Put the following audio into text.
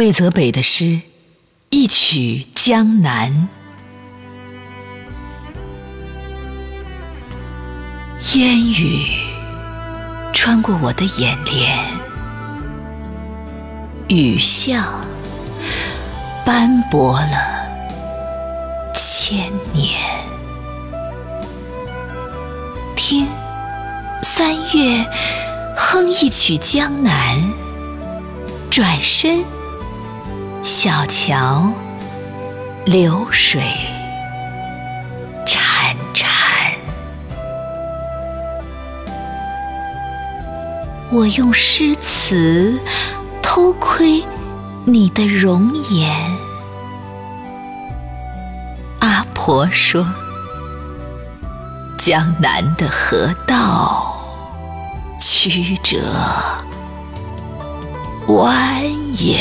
魏泽北的诗，一曲《江南》。烟雨穿过我的眼帘，雨巷斑驳了千年。听三月哼一曲《江南》，转身。小桥流水潺潺，我用诗词偷窥你的容颜。阿婆说：“江南的河道曲折蜿蜒。”